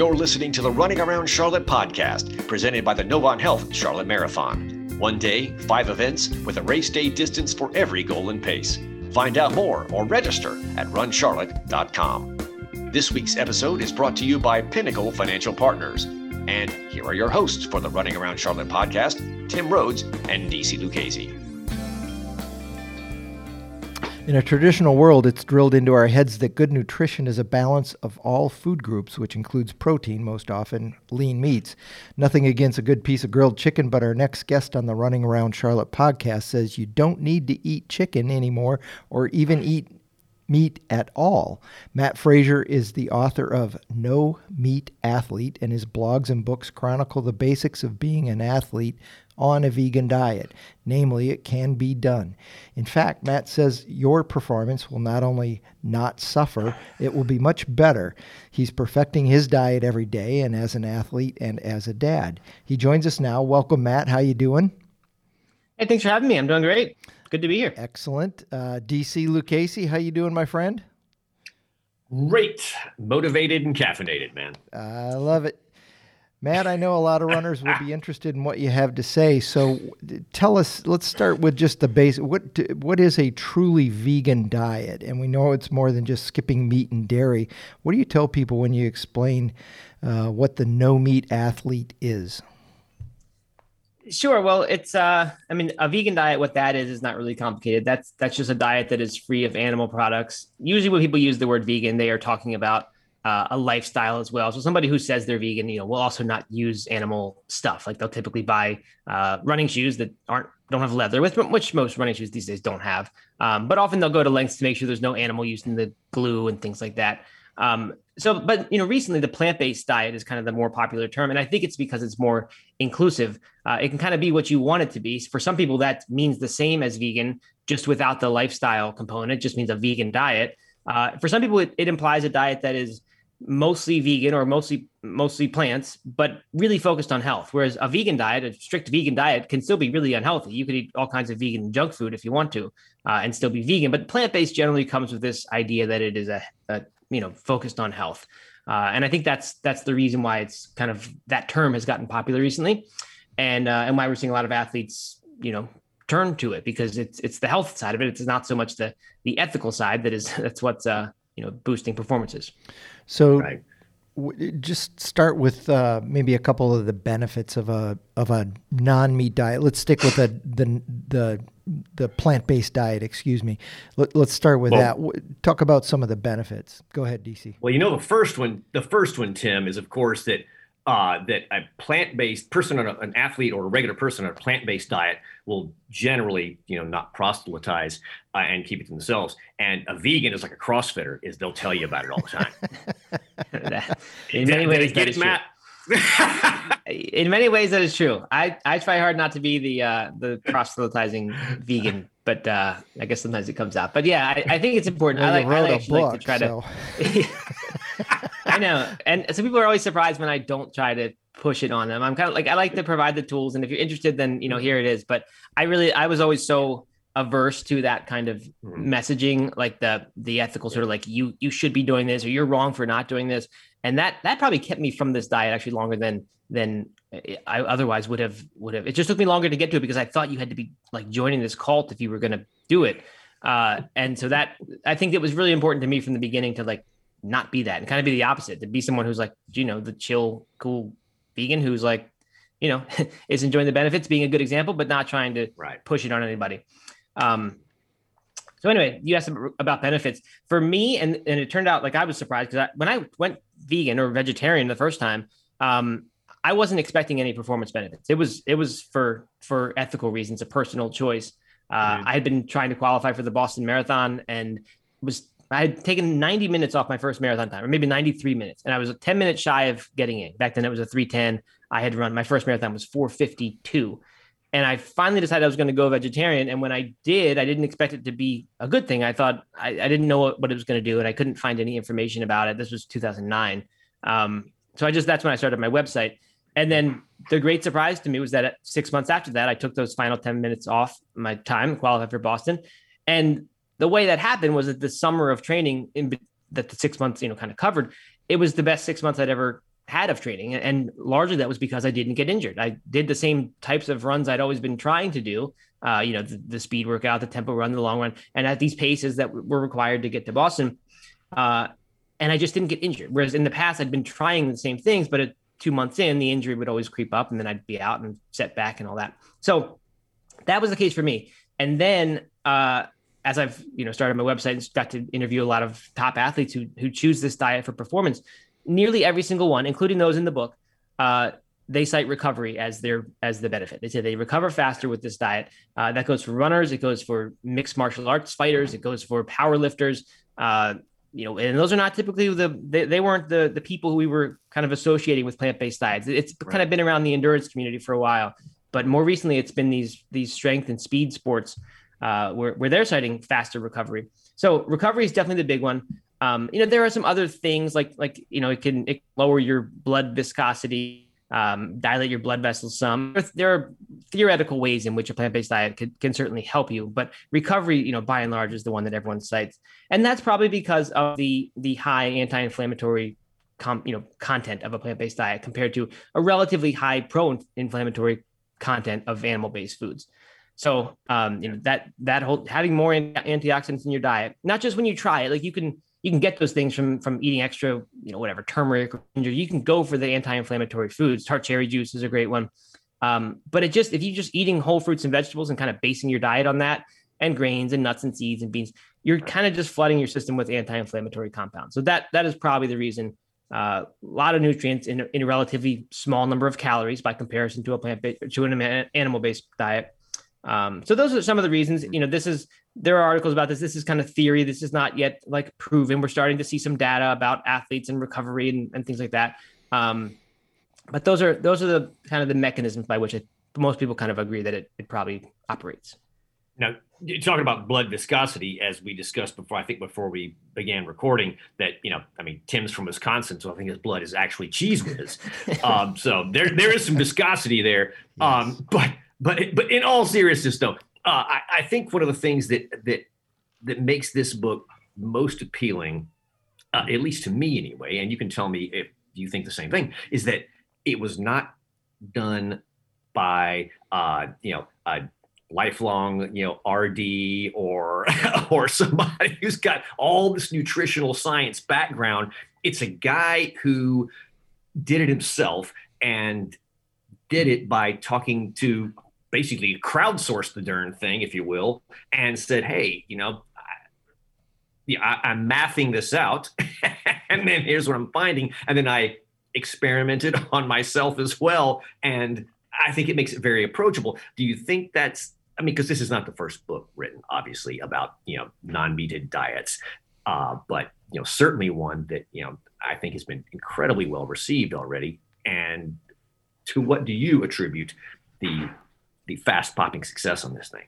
You're listening to the Running Around Charlotte podcast, presented by the Novant Health Charlotte Marathon. One day, five events with a race day distance for every goal and pace. Find out more or register at runcharlotte.com. This week's episode is brought to you by Pinnacle Financial Partners. And here are your hosts for the Running Around Charlotte podcast, Tim Rhodes and DC Lucchese. In a traditional world, it's drilled into our heads that good nutrition is a balance of all food groups, which includes protein, most often lean meats. Nothing against a good piece of grilled chicken, but our next guest on the Running Around Charlotte podcast says you don't need to eat chicken anymore or even eat meat at all. Matt Frazier is the author of No Meat Athlete, and his blogs and books chronicle the basics of being an athlete on a vegan diet. Namely, it can be done. In fact, Matt says your performance will not only not suffer, it will be much better. He's perfecting his diet every day and as an athlete and as a dad. He joins us now. Welcome, Matt. How you doing? Hey, thanks for having me. I'm doing great. Good to be here. Excellent. Uh, DC Lucchese, how you doing, my friend? Great. Motivated and caffeinated, man. I love it. Matt, I know a lot of runners will be interested in what you have to say. So tell us, let's start with just the base. What, what is a truly vegan diet? And we know it's more than just skipping meat and dairy. What do you tell people when you explain uh, what the no meat athlete is? Sure. Well, it's uh I mean a vegan diet what that is is not really complicated. That's that's just a diet that is free of animal products. Usually when people use the word vegan, they are talking about uh, a lifestyle as well. So somebody who says they're vegan, you know, will also not use animal stuff. Like they'll typically buy uh, running shoes that aren't don't have leather with, which most running shoes these days don't have. Um, but often they'll go to lengths to make sure there's no animal used in the glue and things like that. Um, so, but you know, recently the plant-based diet is kind of the more popular term, and I think it's because it's more inclusive. Uh, it can kind of be what you want it to be. For some people, that means the same as vegan, just without the lifestyle component. It just means a vegan diet. Uh, for some people, it, it implies a diet that is mostly vegan or mostly mostly plants, but really focused on health. Whereas a vegan diet, a strict vegan diet, can still be really unhealthy. You could eat all kinds of vegan junk food if you want to, uh, and still be vegan. But plant based generally comes with this idea that it is a, a you know focused on health, uh, and I think that's that's the reason why it's kind of that term has gotten popular recently, and uh, and why we're seeing a lot of athletes you know turn to it because it's it's the health side of it. It's not so much the the ethical side that is that's what's uh you know boosting performances. So. Right. W- just start with uh, maybe a couple of the benefits of a of a non meat diet. Let's stick with the the the, the plant based diet. Excuse me. Let, us start with well, that. Talk about some of the benefits. Go ahead, DC. Well, you know the first one. The first one, Tim, is of course that uh, that a plant-based person, a, an athlete, or a regular person on a plant-based diet will generally, you know, not proselytize uh, and keep it to themselves. And a vegan is like a CrossFitter; is they'll tell you about it all the time. in many ways, get it, Matt. in many ways, that is true. I, I try hard not to be the uh, the proselytizing vegan, but uh, I guess sometimes it comes out. But yeah, I, I think it's important. Well, I like I actually book, like to try so. to. I know. And so people are always surprised when I don't try to push it on them. I'm kind of like, I like to provide the tools. And if you're interested, then, you know, here it is. But I really, I was always so averse to that kind of mm-hmm. messaging, like the, the ethical sort of like you, you should be doing this or you're wrong for not doing this. And that, that probably kept me from this diet actually longer than, than I otherwise would have, would have, it just took me longer to get to it because I thought you had to be like joining this cult if you were going to do it. Uh, and so that I think it was really important to me from the beginning to like not be that and kind of be the opposite to be someone who's like you know the chill cool vegan who's like you know is enjoying the benefits being a good example but not trying to right. push it on anybody um so anyway you asked about benefits for me and and it turned out like i was surprised because when i went vegan or vegetarian the first time um i wasn't expecting any performance benefits it was it was for for ethical reasons a personal choice uh, mm-hmm. i had been trying to qualify for the boston marathon and was I had taken 90 minutes off my first marathon time, or maybe 93 minutes, and I was 10 minutes shy of getting in. Back then, it was a 310. I had run my first marathon was 452, and I finally decided I was going to go vegetarian. And when I did, I didn't expect it to be a good thing. I thought I, I didn't know what, what, it was going to do, and I couldn't find any information about it. This was 2009, um, so I just that's when I started my website. And then the great surprise to me was that six months after that, I took those final 10 minutes off my time, qualified for Boston. And the way that happened was that the summer of training in that the six months, you know, kind of covered, it was the best six months I'd ever had of training. And largely that was because I didn't get injured. I did the same types of runs I'd always been trying to do. Uh, you know, the, the, speed workout, the tempo run, the long run, and at these paces that were required to get to Boston. Uh, and I just didn't get injured. Whereas in the past, I'd been trying the same things, but at two months in, the injury would always creep up, and then I'd be out and set back and all that. So that was the case for me. And then uh, as I've you know started my website and got to interview a lot of top athletes who who choose this diet for performance, nearly every single one, including those in the book, uh, they cite recovery as their as the benefit. They say they recover faster with this diet. Uh, that goes for runners, it goes for mixed martial arts fighters, it goes for power lifters. Uh, you know, and those are not typically the they, they weren't the the people who we were kind of associating with plant based diets. It's right. kind of been around the endurance community for a while, but more recently it's been these these strength and speed sports uh, where where they're citing faster recovery. So recovery is definitely the big one. Um, you know, there are some other things like like you know it can, it lower your blood viscosity, um, dilate your blood vessels some. There are theoretical ways in which a plant based diet can, can certainly help you, but recovery, you know, by and large, is the one that everyone cites, and that's probably because of the the high anti inflammatory Com, you know content of a plant-based diet compared to a relatively high pro-inflammatory content of animal-based foods. So um, you know that that whole having more antioxidants in your diet, not just when you try it, like you can you can get those things from from eating extra, you know, whatever turmeric or ginger. You can go for the anti-inflammatory foods. Tart cherry juice is a great one. Um, but it just if you're just eating whole fruits and vegetables and kind of basing your diet on that, and grains and nuts and seeds and beans, you're kind of just flooding your system with anti-inflammatory compounds. So that that is probably the reason. Uh, a lot of nutrients in, in a relatively small number of calories by comparison to a plant to an animal-based diet. Um, so those are some of the reasons. You know, this is there are articles about this. This is kind of theory. This is not yet like proven. We're starting to see some data about athletes and recovery and, and things like that. Um, but those are those are the kind of the mechanisms by which it, most people kind of agree that it, it probably operates. Now, you're talking about blood viscosity, as we discussed before. I think before we began recording, that you know, I mean, Tim's from Wisconsin, so I think his blood is actually cheese whiz. um, so there there is some viscosity there. Um, but but but in all seriousness, though, uh, I, I think one of the things that that that makes this book most appealing, uh, at least to me anyway, and you can tell me if you think the same thing, is that it was not done by uh, you know a lifelong you know RD or or somebody who's got all this nutritional science background. It's a guy who did it himself and did it by talking to basically crowdsourced the darn thing, if you will, and said, "Hey, you know, I, I'm mathing this out, and then here's what I'm finding," and then I experimented on myself as well, and I think it makes it very approachable. Do you think that's? I mean, because this is not the first book written, obviously, about you know non-meated diets, uh, but you know certainly one that you know I think has been incredibly well received already. And to what do you attribute the the fast popping success on this thing?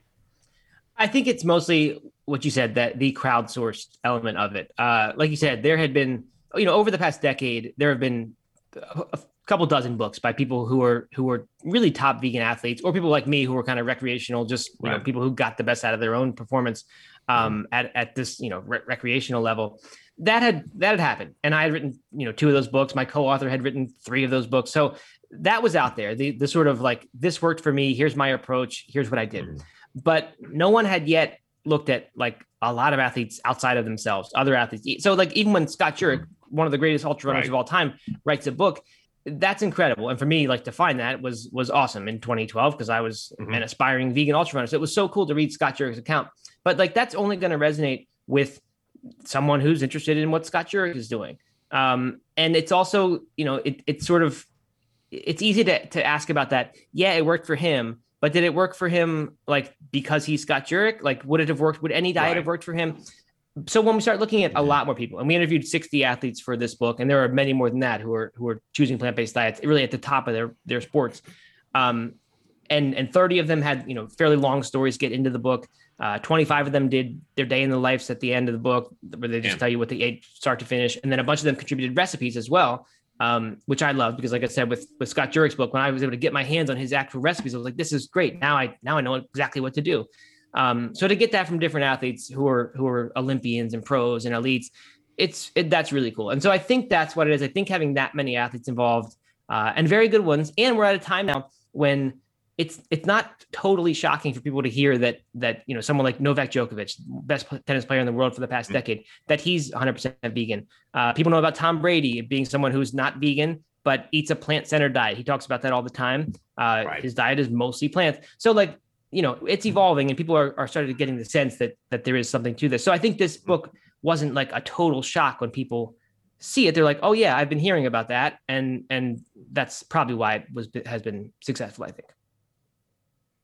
I think it's mostly what you said that the crowdsourced element of it. Uh, like you said, there had been, you know, over the past decade, there have been a couple dozen books by people who are who are really top vegan athletes, or people like me who were kind of recreational, just you right. know, people who got the best out of their own performance um, at at this you know re- recreational level. That had that had happened, and I had written you know two of those books. My co-author had written three of those books. So that was out there. The the sort of like this worked for me. Here's my approach. Here's what I did. Mm-hmm. But no one had yet looked at like a lot of athletes outside of themselves, other athletes. So like even when Scott Jurek, mm-hmm. one of the greatest ultra runners right. of all time, writes a book, that's incredible. And for me, like to find that was was awesome in 2012 because I was mm-hmm. an aspiring vegan ultra runner. So it was so cool to read Scott Jurek's account. But like that's only going to resonate with someone who's interested in what Scott Jurek is doing. Um, and it's also, you know, it, it's sort of it's easy to, to ask about that. Yeah, it worked for him, but did it work for him like because he's Scott Jurek? Like, would it have worked? Would any diet right. have worked for him? So when we start looking at a lot more people, and we interviewed 60 athletes for this book, and there are many more than that who are who are choosing plant-based diets, really at the top of their their sports. Um, and and 30 of them had you know fairly long stories get into the book. Uh, 25 of them did their day in the lives at the end of the book, where they just yeah. tell you what they ate start to finish, and then a bunch of them contributed recipes as well um, which I love because, like I said, with with Scott Jurek's book, when I was able to get my hands on his actual recipes, I was like, "This is great." Now I now I know exactly what to do. Um, so to get that from different athletes who are who are Olympians and pros and elites, it's it, that's really cool. And so I think that's what it is. I think having that many athletes involved uh, and very good ones, and we're at a time now when it's it's not totally shocking for people to hear that that you know someone like Novak Djokovic, best tennis player in the world for the past mm-hmm. decade, that he's 100% vegan. Uh, people know about Tom Brady being someone who's not vegan but eats a plant-centered diet. He talks about that all the time. Uh, right. His diet is mostly plants. So like you know it's evolving, and people are are starting to getting the sense that that there is something to this. So I think this mm-hmm. book wasn't like a total shock when people see it. They're like, oh yeah, I've been hearing about that, and and that's probably why it was has been successful. I think.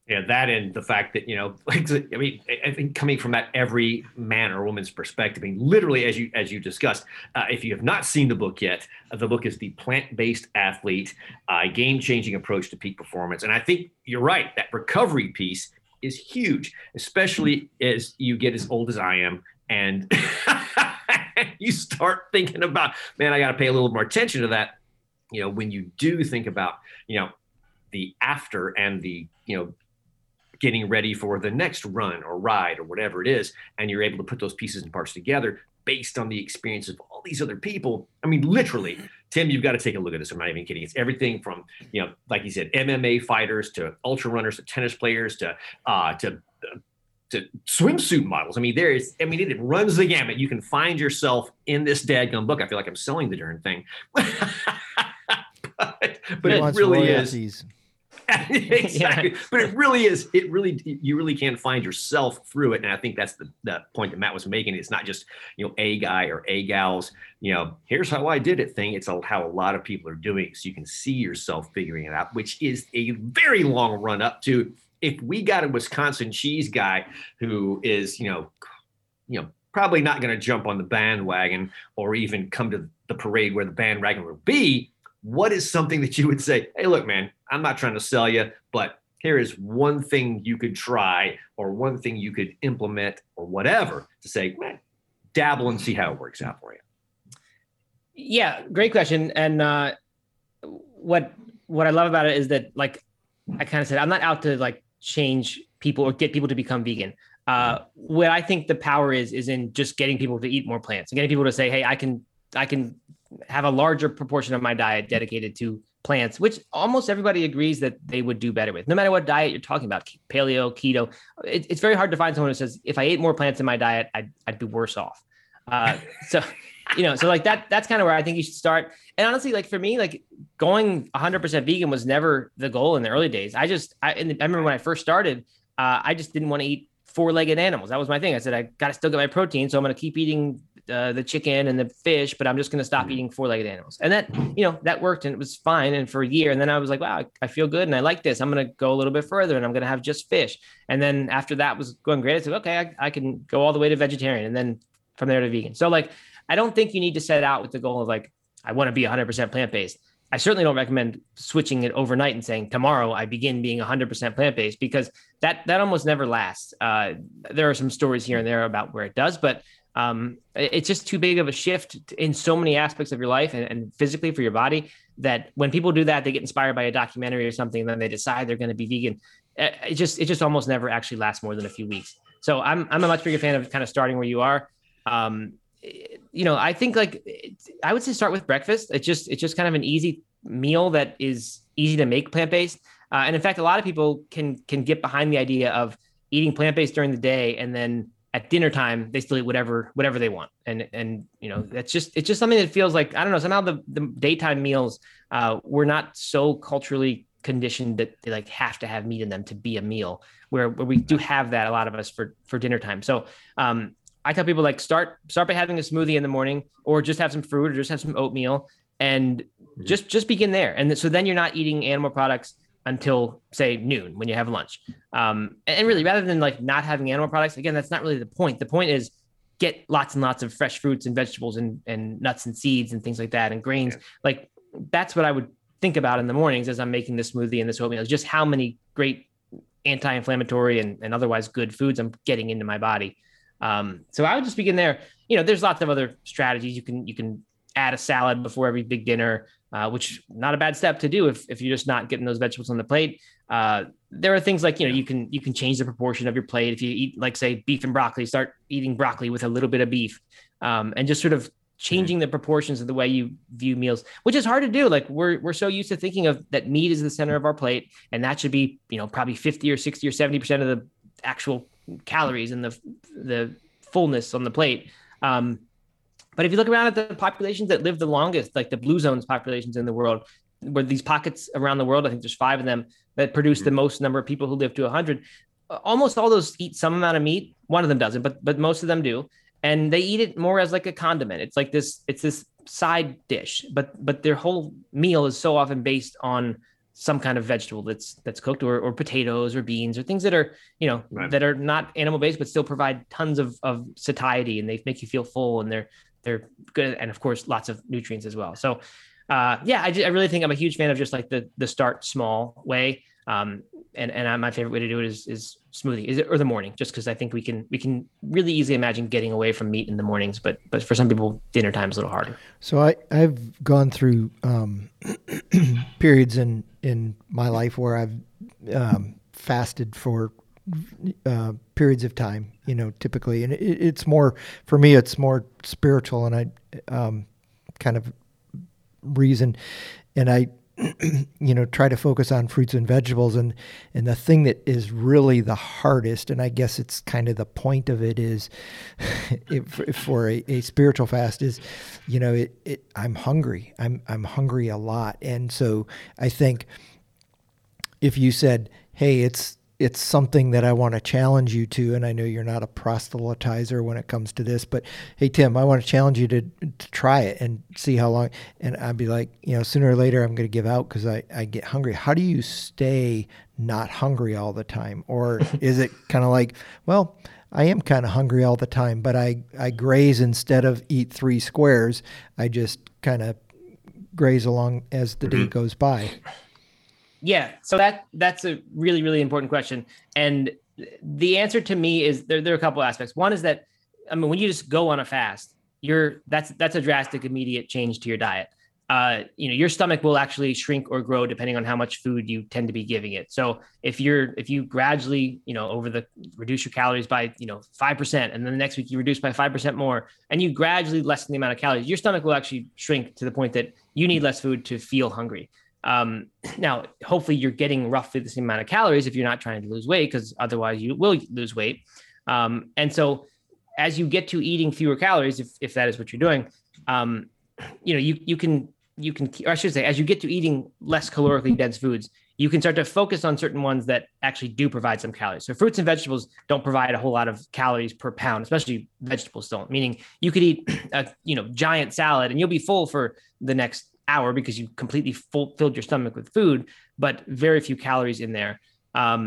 Yeah, that and the fact that you know, like, I mean, I think coming from that every man or woman's perspective, I mean, literally, as you as you discussed, uh, if you have not seen the book yet, uh, the book is the Plant-Based Athlete: uh, Game-Changing Approach to Peak Performance, and I think you're right. That recovery piece is huge, especially as you get as old as I am, and you start thinking about, man, I got to pay a little more attention to that. You know, when you do think about, you know, the after and the you know getting ready for the next run or ride or whatever it is, and you're able to put those pieces and parts together based on the experience of all these other people. I mean, literally, Tim, you've got to take a look at this. I'm not even kidding. It's everything from, you know, like you said, MMA fighters to ultra runners to tennis players to uh, to uh, to swimsuit models. I mean, there is, I mean, it, it, runs the gamut. You can find yourself in this dadgum book. I feel like I'm selling the darn thing. but, but it really royalties. is. exactly. Yeah. But it really is, it really, you really can find yourself through it. And I think that's the, the point that Matt was making. It's not just, you know, a guy or a gals, you know, here's how I did it thing. It's a, how a lot of people are doing it. So you can see yourself figuring it out, which is a very long run up to if we got a Wisconsin cheese guy who is, you know, you know, probably not going to jump on the bandwagon or even come to the parade where the bandwagon will be, what is something that you would say, hey, look, man, I'm not trying to sell you, but here is one thing you could try or one thing you could implement or whatever to say, man, dabble and see how it works out for you. Yeah, great question. And uh, what what I love about it is that, like I kind of said, I'm not out to like change people or get people to become vegan. Uh, what I think the power is is in just getting people to eat more plants and getting people to say, "Hey, I can I can have a larger proportion of my diet dedicated to plants, which almost everybody agrees that they would do better with, no matter what diet you're talking about, paleo, keto. It, it's very hard to find someone who says, if I ate more plants in my diet, I'd, I'd be worse off. Uh, so, you know, so like that, that's kind of where I think you should start. And honestly, like for me, like going 100% vegan was never the goal in the early days. I just, I, I remember when I first started, uh, I just didn't want to eat four-legged animals. That was my thing. I said I got to still get my protein, so I'm going to keep eating uh, the chicken and the fish, but I'm just going to stop mm-hmm. eating four-legged animals. And that, you know, that worked and it was fine. And for a year, and then I was like, wow, I feel good and I like this. I'm going to go a little bit further and I'm going to have just fish. And then after that was going great, I said, okay, I, I can go all the way to vegetarian, and then from there to vegan. So like, I don't think you need to set out with the goal of like, I want to be 100% plant-based. I certainly don't recommend switching it overnight and saying tomorrow I begin being 100% plant based because that that almost never lasts. Uh, there are some stories here and there about where it does, but um, it's just too big of a shift in so many aspects of your life and, and, physically for your body that when people do that, they get inspired by a documentary or something, and then they decide they're going to be vegan. It just it just almost never actually lasts more than a few weeks. So I'm I'm a much bigger fan of kind of starting where you are. Um, you know, I think like I would say start with breakfast. It's just it's just kind of an easy meal that is easy to make plant based. Uh, and in fact, a lot of people can can get behind the idea of eating plant based during the day and then at dinner time they still eat whatever whatever they want. And and you know that's just it's just something that feels like i don't know somehow the, the daytime meals uh we're not so culturally conditioned that they like have to have meat in them to be a meal where, where we do have that a lot of us for for dinner time. So um i tell people like start start by having a smoothie in the morning or just have some fruit or just have some oatmeal and mm-hmm. just just begin there. And so then you're not eating animal products until say noon when you have lunch. Um, and really, rather than like not having animal products, again, that's not really the point. The point is get lots and lots of fresh fruits and vegetables and, and nuts and seeds and things like that and grains. Yeah. Like that's what I would think about in the mornings as I'm making this smoothie and this oatmeal is just how many great anti-inflammatory and, and otherwise good foods I'm getting into my body. Um, so I would just begin there. You know, there's lots of other strategies you can you can add a salad before every big dinner uh, which not a bad step to do if, if you're just not getting those vegetables on the plate. Uh, there are things like you know you can you can change the proportion of your plate if you eat like say beef and broccoli, start eating broccoli with a little bit of beef, um, and just sort of changing mm-hmm. the proportions of the way you view meals, which is hard to do. Like we're we're so used to thinking of that meat is the center of our plate, and that should be you know probably fifty or sixty or seventy percent of the actual calories and the the fullness on the plate. Um, but if you look around at the populations that live the longest, like the blue zones populations in the world, where these pockets around the world, I think there's five of them that produce the mm-hmm. most number of people who live to 100. Almost all those eat some amount of meat. One of them doesn't, but but most of them do and they eat it more as like a condiment. It's like this, it's this side dish, but but their whole meal is so often based on some kind of vegetable that's that's cooked or, or potatoes or beans or things that are you know right. that are not animal based but still provide tons of of satiety and they make you feel full and they're they're good and of course lots of nutrients as well. So uh yeah I, I really think i'm a huge fan of just like the the start small way. Um and and my favorite way to do it is is smoothie is it or the morning just because i think we can we can really easily imagine getting away from meat in the mornings but but for some people dinner time is a little harder. So i i've gone through um, periods in in my life where i've um, fasted for uh, periods of time you know typically. And it, it's more for me it's more spiritual and i um, kind of reason and i you know try to focus on fruits and vegetables and and the thing that is really the hardest and i guess it's kind of the point of it is if, for a, a, spiritual fast is you know it, it i'm hungry. I'm i'm hungry a lot. And so i think if you said hey it's it's something that I want to challenge you to. And I know you're not a proselytizer when it comes to this, but hey, Tim, I want to challenge you to, to try it and see how long. And I'd be like, you know, sooner or later, I'm going to give out because I, I get hungry. How do you stay not hungry all the time? Or is it kind of like, well, I am kind of hungry all the time, but I, I graze instead of eat three squares. I just kind of graze along as the mm-hmm. day goes by. Yeah, so that that's a really really important question, and the answer to me is there. There are a couple aspects. One is that I mean, when you just go on a fast, you're that's that's a drastic immediate change to your diet. Uh, you know, your stomach will actually shrink or grow depending on how much food you tend to be giving it. So if you're if you gradually, you know, over the reduce your calories by you know five percent, and then the next week you reduce by five percent more, and you gradually lessen the amount of calories, your stomach will actually shrink to the point that you need less food to feel hungry. Um, now, hopefully, you're getting roughly the same amount of calories if you're not trying to lose weight, because otherwise you will lose weight. Um, and so, as you get to eating fewer calories, if, if that is what you're doing, um, you know, you you can you can, or I should say, as you get to eating less calorically dense foods, you can start to focus on certain ones that actually do provide some calories. So fruits and vegetables don't provide a whole lot of calories per pound, especially vegetables don't. Meaning you could eat a you know giant salad and you'll be full for the next hour because you completely full, filled your stomach with food, but very few calories in there. Um,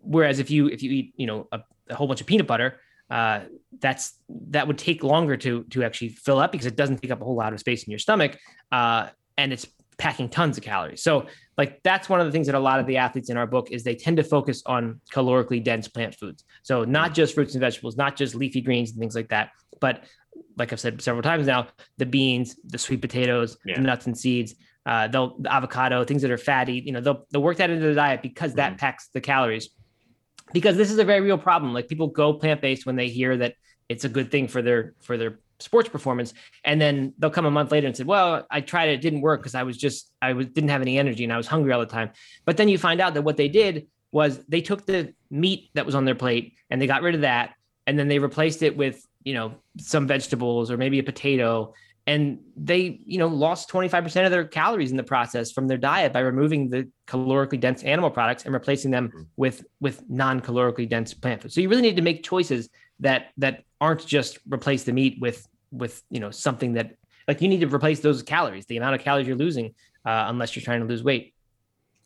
whereas if you if you eat you know a, a whole bunch of peanut butter, uh, that's that would take longer to to actually fill up because it doesn't take up a whole lot of space in your stomach, uh, and it's packing tons of calories. So like that's one of the things that a lot of the athletes in our book is they tend to focus on calorically dense plant foods. So not just fruits and vegetables, not just leafy greens and things like that, but like I've said several times now, the beans, the sweet potatoes, yeah. the nuts and seeds, uh, they'll the avocado, things that are fatty, you know, they'll they'll work that into the diet because that mm-hmm. packs the calories. Because this is a very real problem. Like people go plant based when they hear that it's a good thing for their for their sports performance, and then they'll come a month later and say, "Well, I tried it, it didn't work because I was just I was didn't have any energy and I was hungry all the time." But then you find out that what they did was they took the meat that was on their plate and they got rid of that, and then they replaced it with you know some vegetables or maybe a potato. And they you know lost 25% of their calories in the process from their diet by removing the calorically dense animal products and replacing them mm-hmm. with with non-calorically dense plant food. So you really need to make choices that that aren't just replace the meat with with you know something that like you need to replace those calories the amount of calories you're losing uh, unless you're trying to lose weight.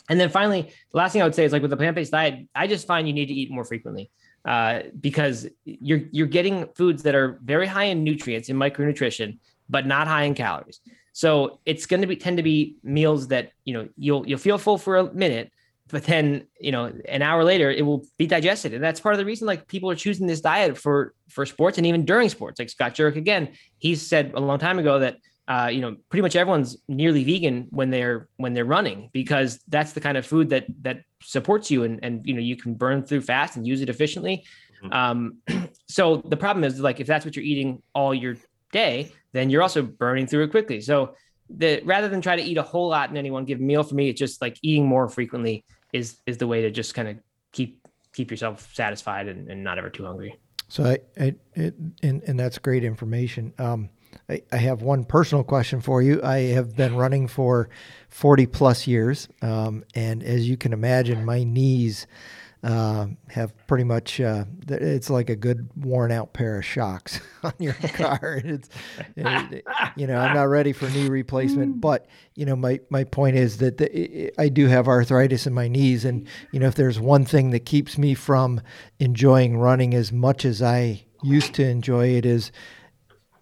And then finally the last thing i would say is like with a plant-based diet i just find you need to eat more frequently uh, because you're you're getting foods that are very high in nutrients in micronutrition, but not high in calories. So it's going to be tend to be meals that you know you'll you'll feel full for a minute, but then you know an hour later it will be digested, and that's part of the reason like people are choosing this diet for for sports and even during sports. Like Scott Jurek again, he said a long time ago that uh, you know, pretty much everyone's nearly vegan when they're when they're running because that's the kind of food that that supports you and and you know you can burn through fast and use it efficiently. Mm-hmm. Um, so the problem is like if that's what you're eating all your day, then you're also burning through it quickly. So the rather than try to eat a whole lot in any one given meal, for me, it's just like eating more frequently is is the way to just kind of keep keep yourself satisfied and, and not ever too hungry. So I, I it, and, and that's great information. Um, I, I have one personal question for you. I have been running for 40 plus years. Um, and as you can imagine, my knees uh, have pretty much uh, it's like a good worn out pair of shocks on your car. it's it, you know I'm not ready for knee replacement, but you know my my point is that the, I do have arthritis in my knees, and you know if there's one thing that keeps me from enjoying running as much as I used to enjoy it is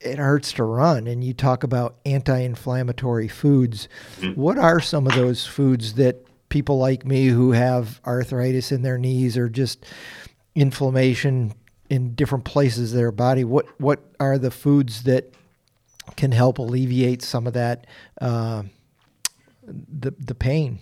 it hurts to run and you talk about anti-inflammatory foods mm-hmm. what are some of those foods that people like me who have arthritis in their knees or just inflammation in different places of their body, what what are the foods that can help alleviate some of that uh, the the pain?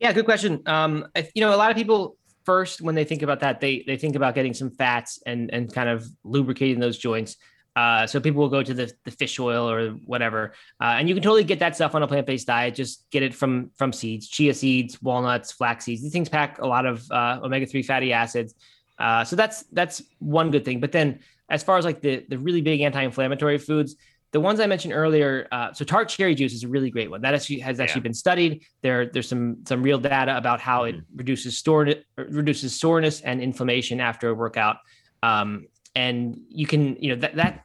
Yeah, good question. Um, you know, a lot of people first when they think about that, they they think about getting some fats and and kind of lubricating those joints. Uh, so people will go to the, the fish oil or whatever, uh, and you can totally get that stuff on a plant based diet. Just get it from from seeds, chia seeds, walnuts, flax seeds. These things pack a lot of uh, omega three fatty acids. Uh, so that's that's one good thing. But then, as far as like the the really big anti inflammatory foods, the ones I mentioned earlier, uh, so tart cherry juice is a really great one. That actually has actually yeah. been studied. There, there's some some real data about how mm-hmm. it reduces store reduces soreness and inflammation after a workout. Um, and you can you know that that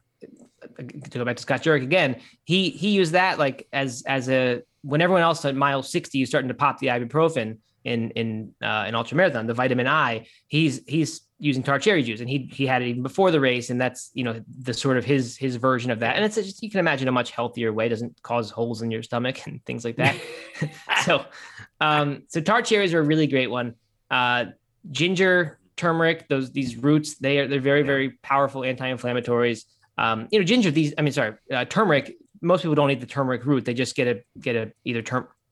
to go back to Scott Jurek again, he he used that like as as a when everyone else at mile 60 is starting to pop the ibuprofen in in uh, in ultramarathon, the vitamin I, he's he's using tart cherry juice, and he he had it even before the race, and that's you know the sort of his his version of that, and it's just you can imagine a much healthier way, doesn't cause holes in your stomach and things like that. so, um, so tart cherries are a really great one. Uh, ginger, turmeric, those these roots, they are they're very very powerful anti-inflammatories. Um, you know, ginger. These, I mean, sorry, uh, turmeric. Most people don't eat the turmeric root. They just get a get a either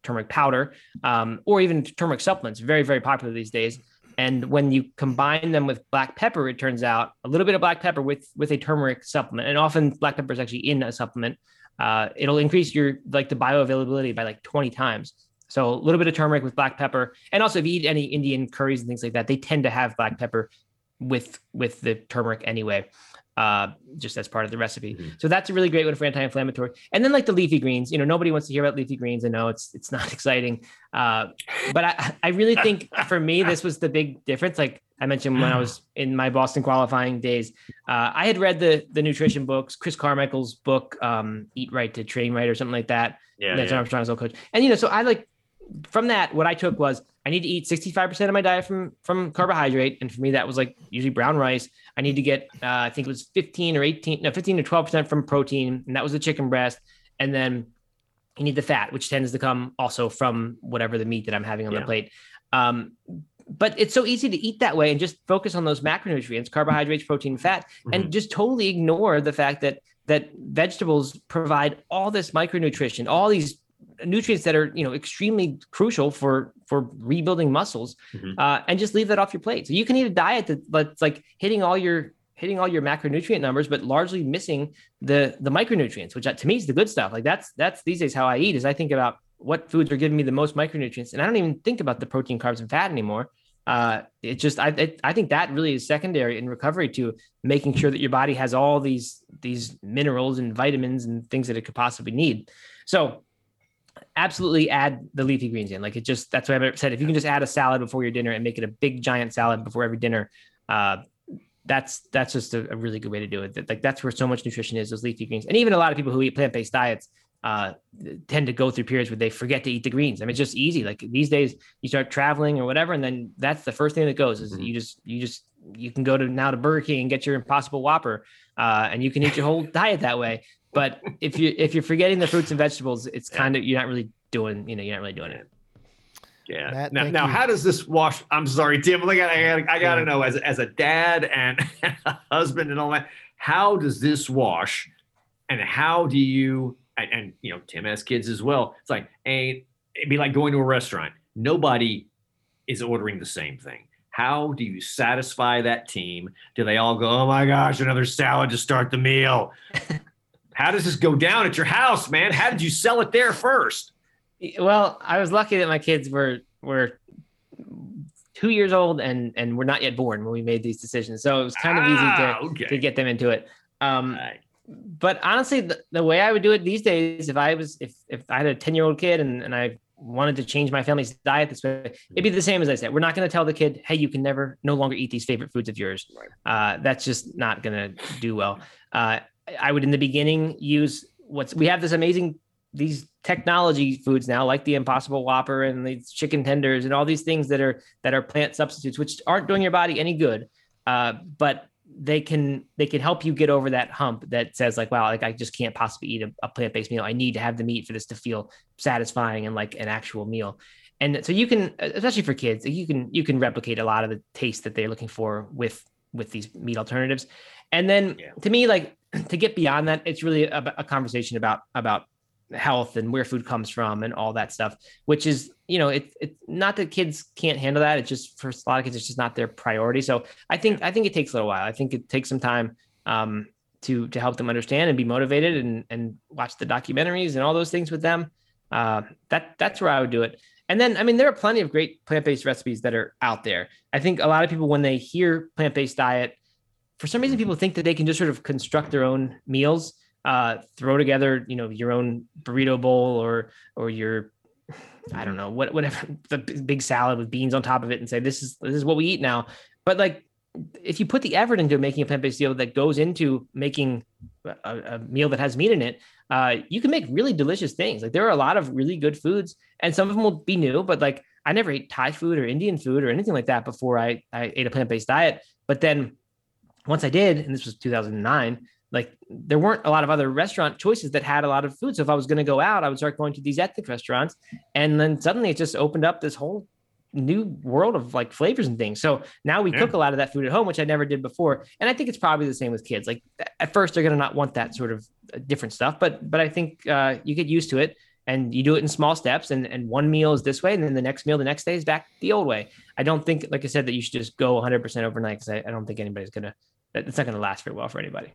turmeric powder um, or even turmeric supplements. Very very popular these days. And when you combine them with black pepper, it turns out a little bit of black pepper with with a turmeric supplement, and often black pepper is actually in a supplement. Uh, it'll increase your like the bioavailability by like 20 times. So a little bit of turmeric with black pepper, and also if you eat any Indian curries and things like that, they tend to have black pepper with with the turmeric anyway uh, just as part of the recipe. Mm-hmm. So that's a really great one for anti-inflammatory. And then like the leafy greens, you know, nobody wants to hear about leafy greens. I know it's it's not exciting, uh, but I I really think for me this was the big difference. Like I mentioned when I was in my Boston qualifying days, uh, I had read the the nutrition books, Chris Carmichael's book, um, Eat Right to Train Right or something like that. Yeah, that's yeah. Armstrong's old coach. And you know, so I like from that, what I took was I need to eat 65% of my diet from from carbohydrate. And for me, that was like usually brown rice. I need to get, uh, I think it was 15 or 18, no, 15 to 12% from protein. And that was the chicken breast. And then you need the fat, which tends to come also from whatever the meat that I'm having on yeah. the plate. Um, but it's so easy to eat that way and just focus on those macronutrients, carbohydrates, protein, fat, mm-hmm. and just totally ignore the fact that that vegetables provide all this micronutrition, all these nutrients that are you know extremely crucial for for rebuilding muscles mm-hmm. uh, and just leave that off your plate so you can eat a diet that, that's like hitting all your hitting all your macronutrient numbers but largely missing the the micronutrients which uh, to me is the good stuff like that's that's these days how i eat is i think about what foods are giving me the most micronutrients and i don't even think about the protein carbs and fat anymore uh, it just I it, I think that really is secondary in recovery to making sure that your body has all these these minerals and vitamins and things that it could possibly need. So absolutely add the leafy greens in. Like it just that's what I said. If you can just add a salad before your dinner and make it a big giant salad before every dinner, uh, that's that's just a, a, really good way to do it. Like that's where so much nutrition is those leafy greens. And even a lot of people who eat plant based diets uh, tend to go through periods where they forget to eat the greens. I mean, it's just easy. Like these days, you start traveling or whatever, and then that's the first thing that goes is mm-hmm. you just you just you can go to now to Burger King and get your Impossible Whopper, uh, and you can eat your whole diet that way. But if you if you're forgetting the fruits and vegetables, it's kind of you're not really doing you know you're not really doing it. Yeah. Matt, now, now how does this wash? I'm sorry, Tim. I got I got I got to know as as a dad and a husband and all that. How does this wash? And how do you and, and you know Tim has kids as well. It's like ain't it'd be like going to a restaurant. Nobody is ordering the same thing How do you satisfy that team? Do they all go, oh my gosh, another salad to start the meal? How does this go down at your house, man? How did you sell it there first? Well, I was lucky that my kids were were two years old and and were not yet born when we made these decisions, so it was kind of ah, easy to ah, okay. to get them into it. Um, right. But honestly, the, the, way I would do it these days, if I was if if I had a ten year old kid and and I wanted to change my family's diet this way, it'd be the same as I said. We're not going to tell the kid, hey, you can never no longer eat these favorite foods of yours. Right. Uh, that's just not going to do well. Uh, I would in the beginning use what's we have this amazing these technology foods now like the impossible whopper and these chicken tenders and all these things that are that are plant substitutes which aren't doing your body any good uh, but they can they can help you get over that hump that says like wow like i just can't possibly eat a, a, plant-based meal. I need to have the meat for this to feel satisfying and like an actual meal. And so you can especially for kids you can you can replicate a lot of the taste that they're looking for with with these meat alternatives. And then yeah. to me like to get beyond that, it's really a, a conversation about about health and where food comes from and all that stuff which is you know it's it, not that kids can't handle that. It's just for a lot of kids it's just not their priority. So i think i think it takes a little while. I think it takes some time um, to to help them understand and be motivated and and watch the documentaries and all those things with them. Uh, that that's where i would do it. And then i mean there are plenty of great plant-based recipes that are out there. I think a lot of people when they hear plant-based diet for some reason people think that they can just sort of construct their own meals uh, throw together you know your own burrito bowl or or your i don't know what whatever the big salad with beans on top of it and say this is this is what we eat now. But like if you put the effort into making a plant-based meal that goes into making a, a meal that has meat in it uh, you can make really delicious things. Like there are a lot of really good foods and some of them will be new but like i never ate thai food or indian food or anything like that before i, I ate a plant-based diet. But then once I did, and this was 2009, like there weren't a lot of other restaurant choices that had a lot of food. So if I was going to go out, I would start going to these ethnic restaurants. And then suddenly it just opened up this whole new world of like flavors and things. So now we yeah. cook a lot of that food at home, which I never did before. And I think it's probably the same with kids. Like at first they're going to not want that sort of uh, different stuff, but, but I think uh, you get used to it and you do it in small steps and, and one meal is this way. And then the next meal, the next day is back the old way. I don't think, like I said, that you should just go 100% overnight. Cause I, I don't think anybody's going to it's not going to last very well for anybody.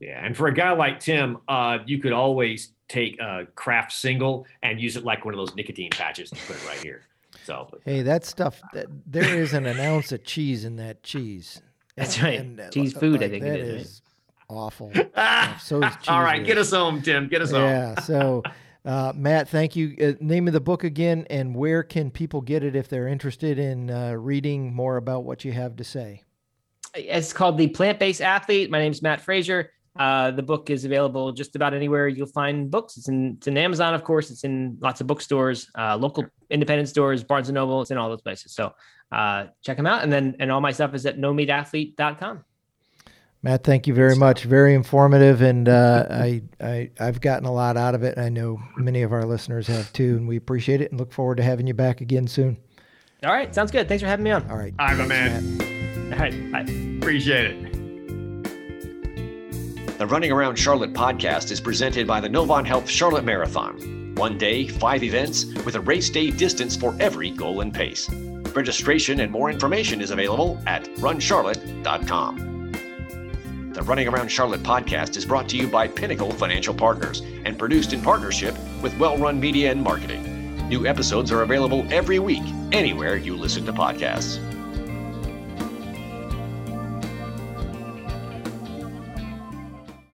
Yeah, and for a guy like Tim, uh, you could always take a Kraft single and use it like one of those nicotine patches and put it right here. So hey, that stuff that there isn't an ounce of cheese in that cheese. That's right. And, uh, cheese food, like, I think it is is, is awful. so is All right, get us home, Tim. Get us home. Yeah. So. Uh, Matt, thank you. Uh, name of the book again, and where can people get it if they're interested in uh, reading more about what you have to say? It's called The Plant Based Athlete. My name is Matt Frazier. Uh, the book is available just about anywhere you'll find books. It's in, it's in Amazon, of course. It's in lots of bookstores, uh, local independent stores, Barnes and Noble. It's in all those places. So uh, check them out. And then, and all my stuff is at nomeatathlete.com. Matt, thank you very much. Very informative, and uh, I, I I've gotten a lot out of it. I know many of our listeners have too, and we appreciate it and look forward to having you back again soon. All right, sounds good. Thanks for having me on. All right, I'm a man. Matt. All right. Bye. Appreciate it. The Running Around Charlotte podcast is presented by the Novant Health Charlotte Marathon. One day, five events with a race day distance for every goal and pace. Registration and more information is available at runcharlotte.com. The Running Around Charlotte podcast is brought to you by Pinnacle Financial Partners and produced in partnership with Well Run Media and Marketing. New episodes are available every week, anywhere you listen to podcasts.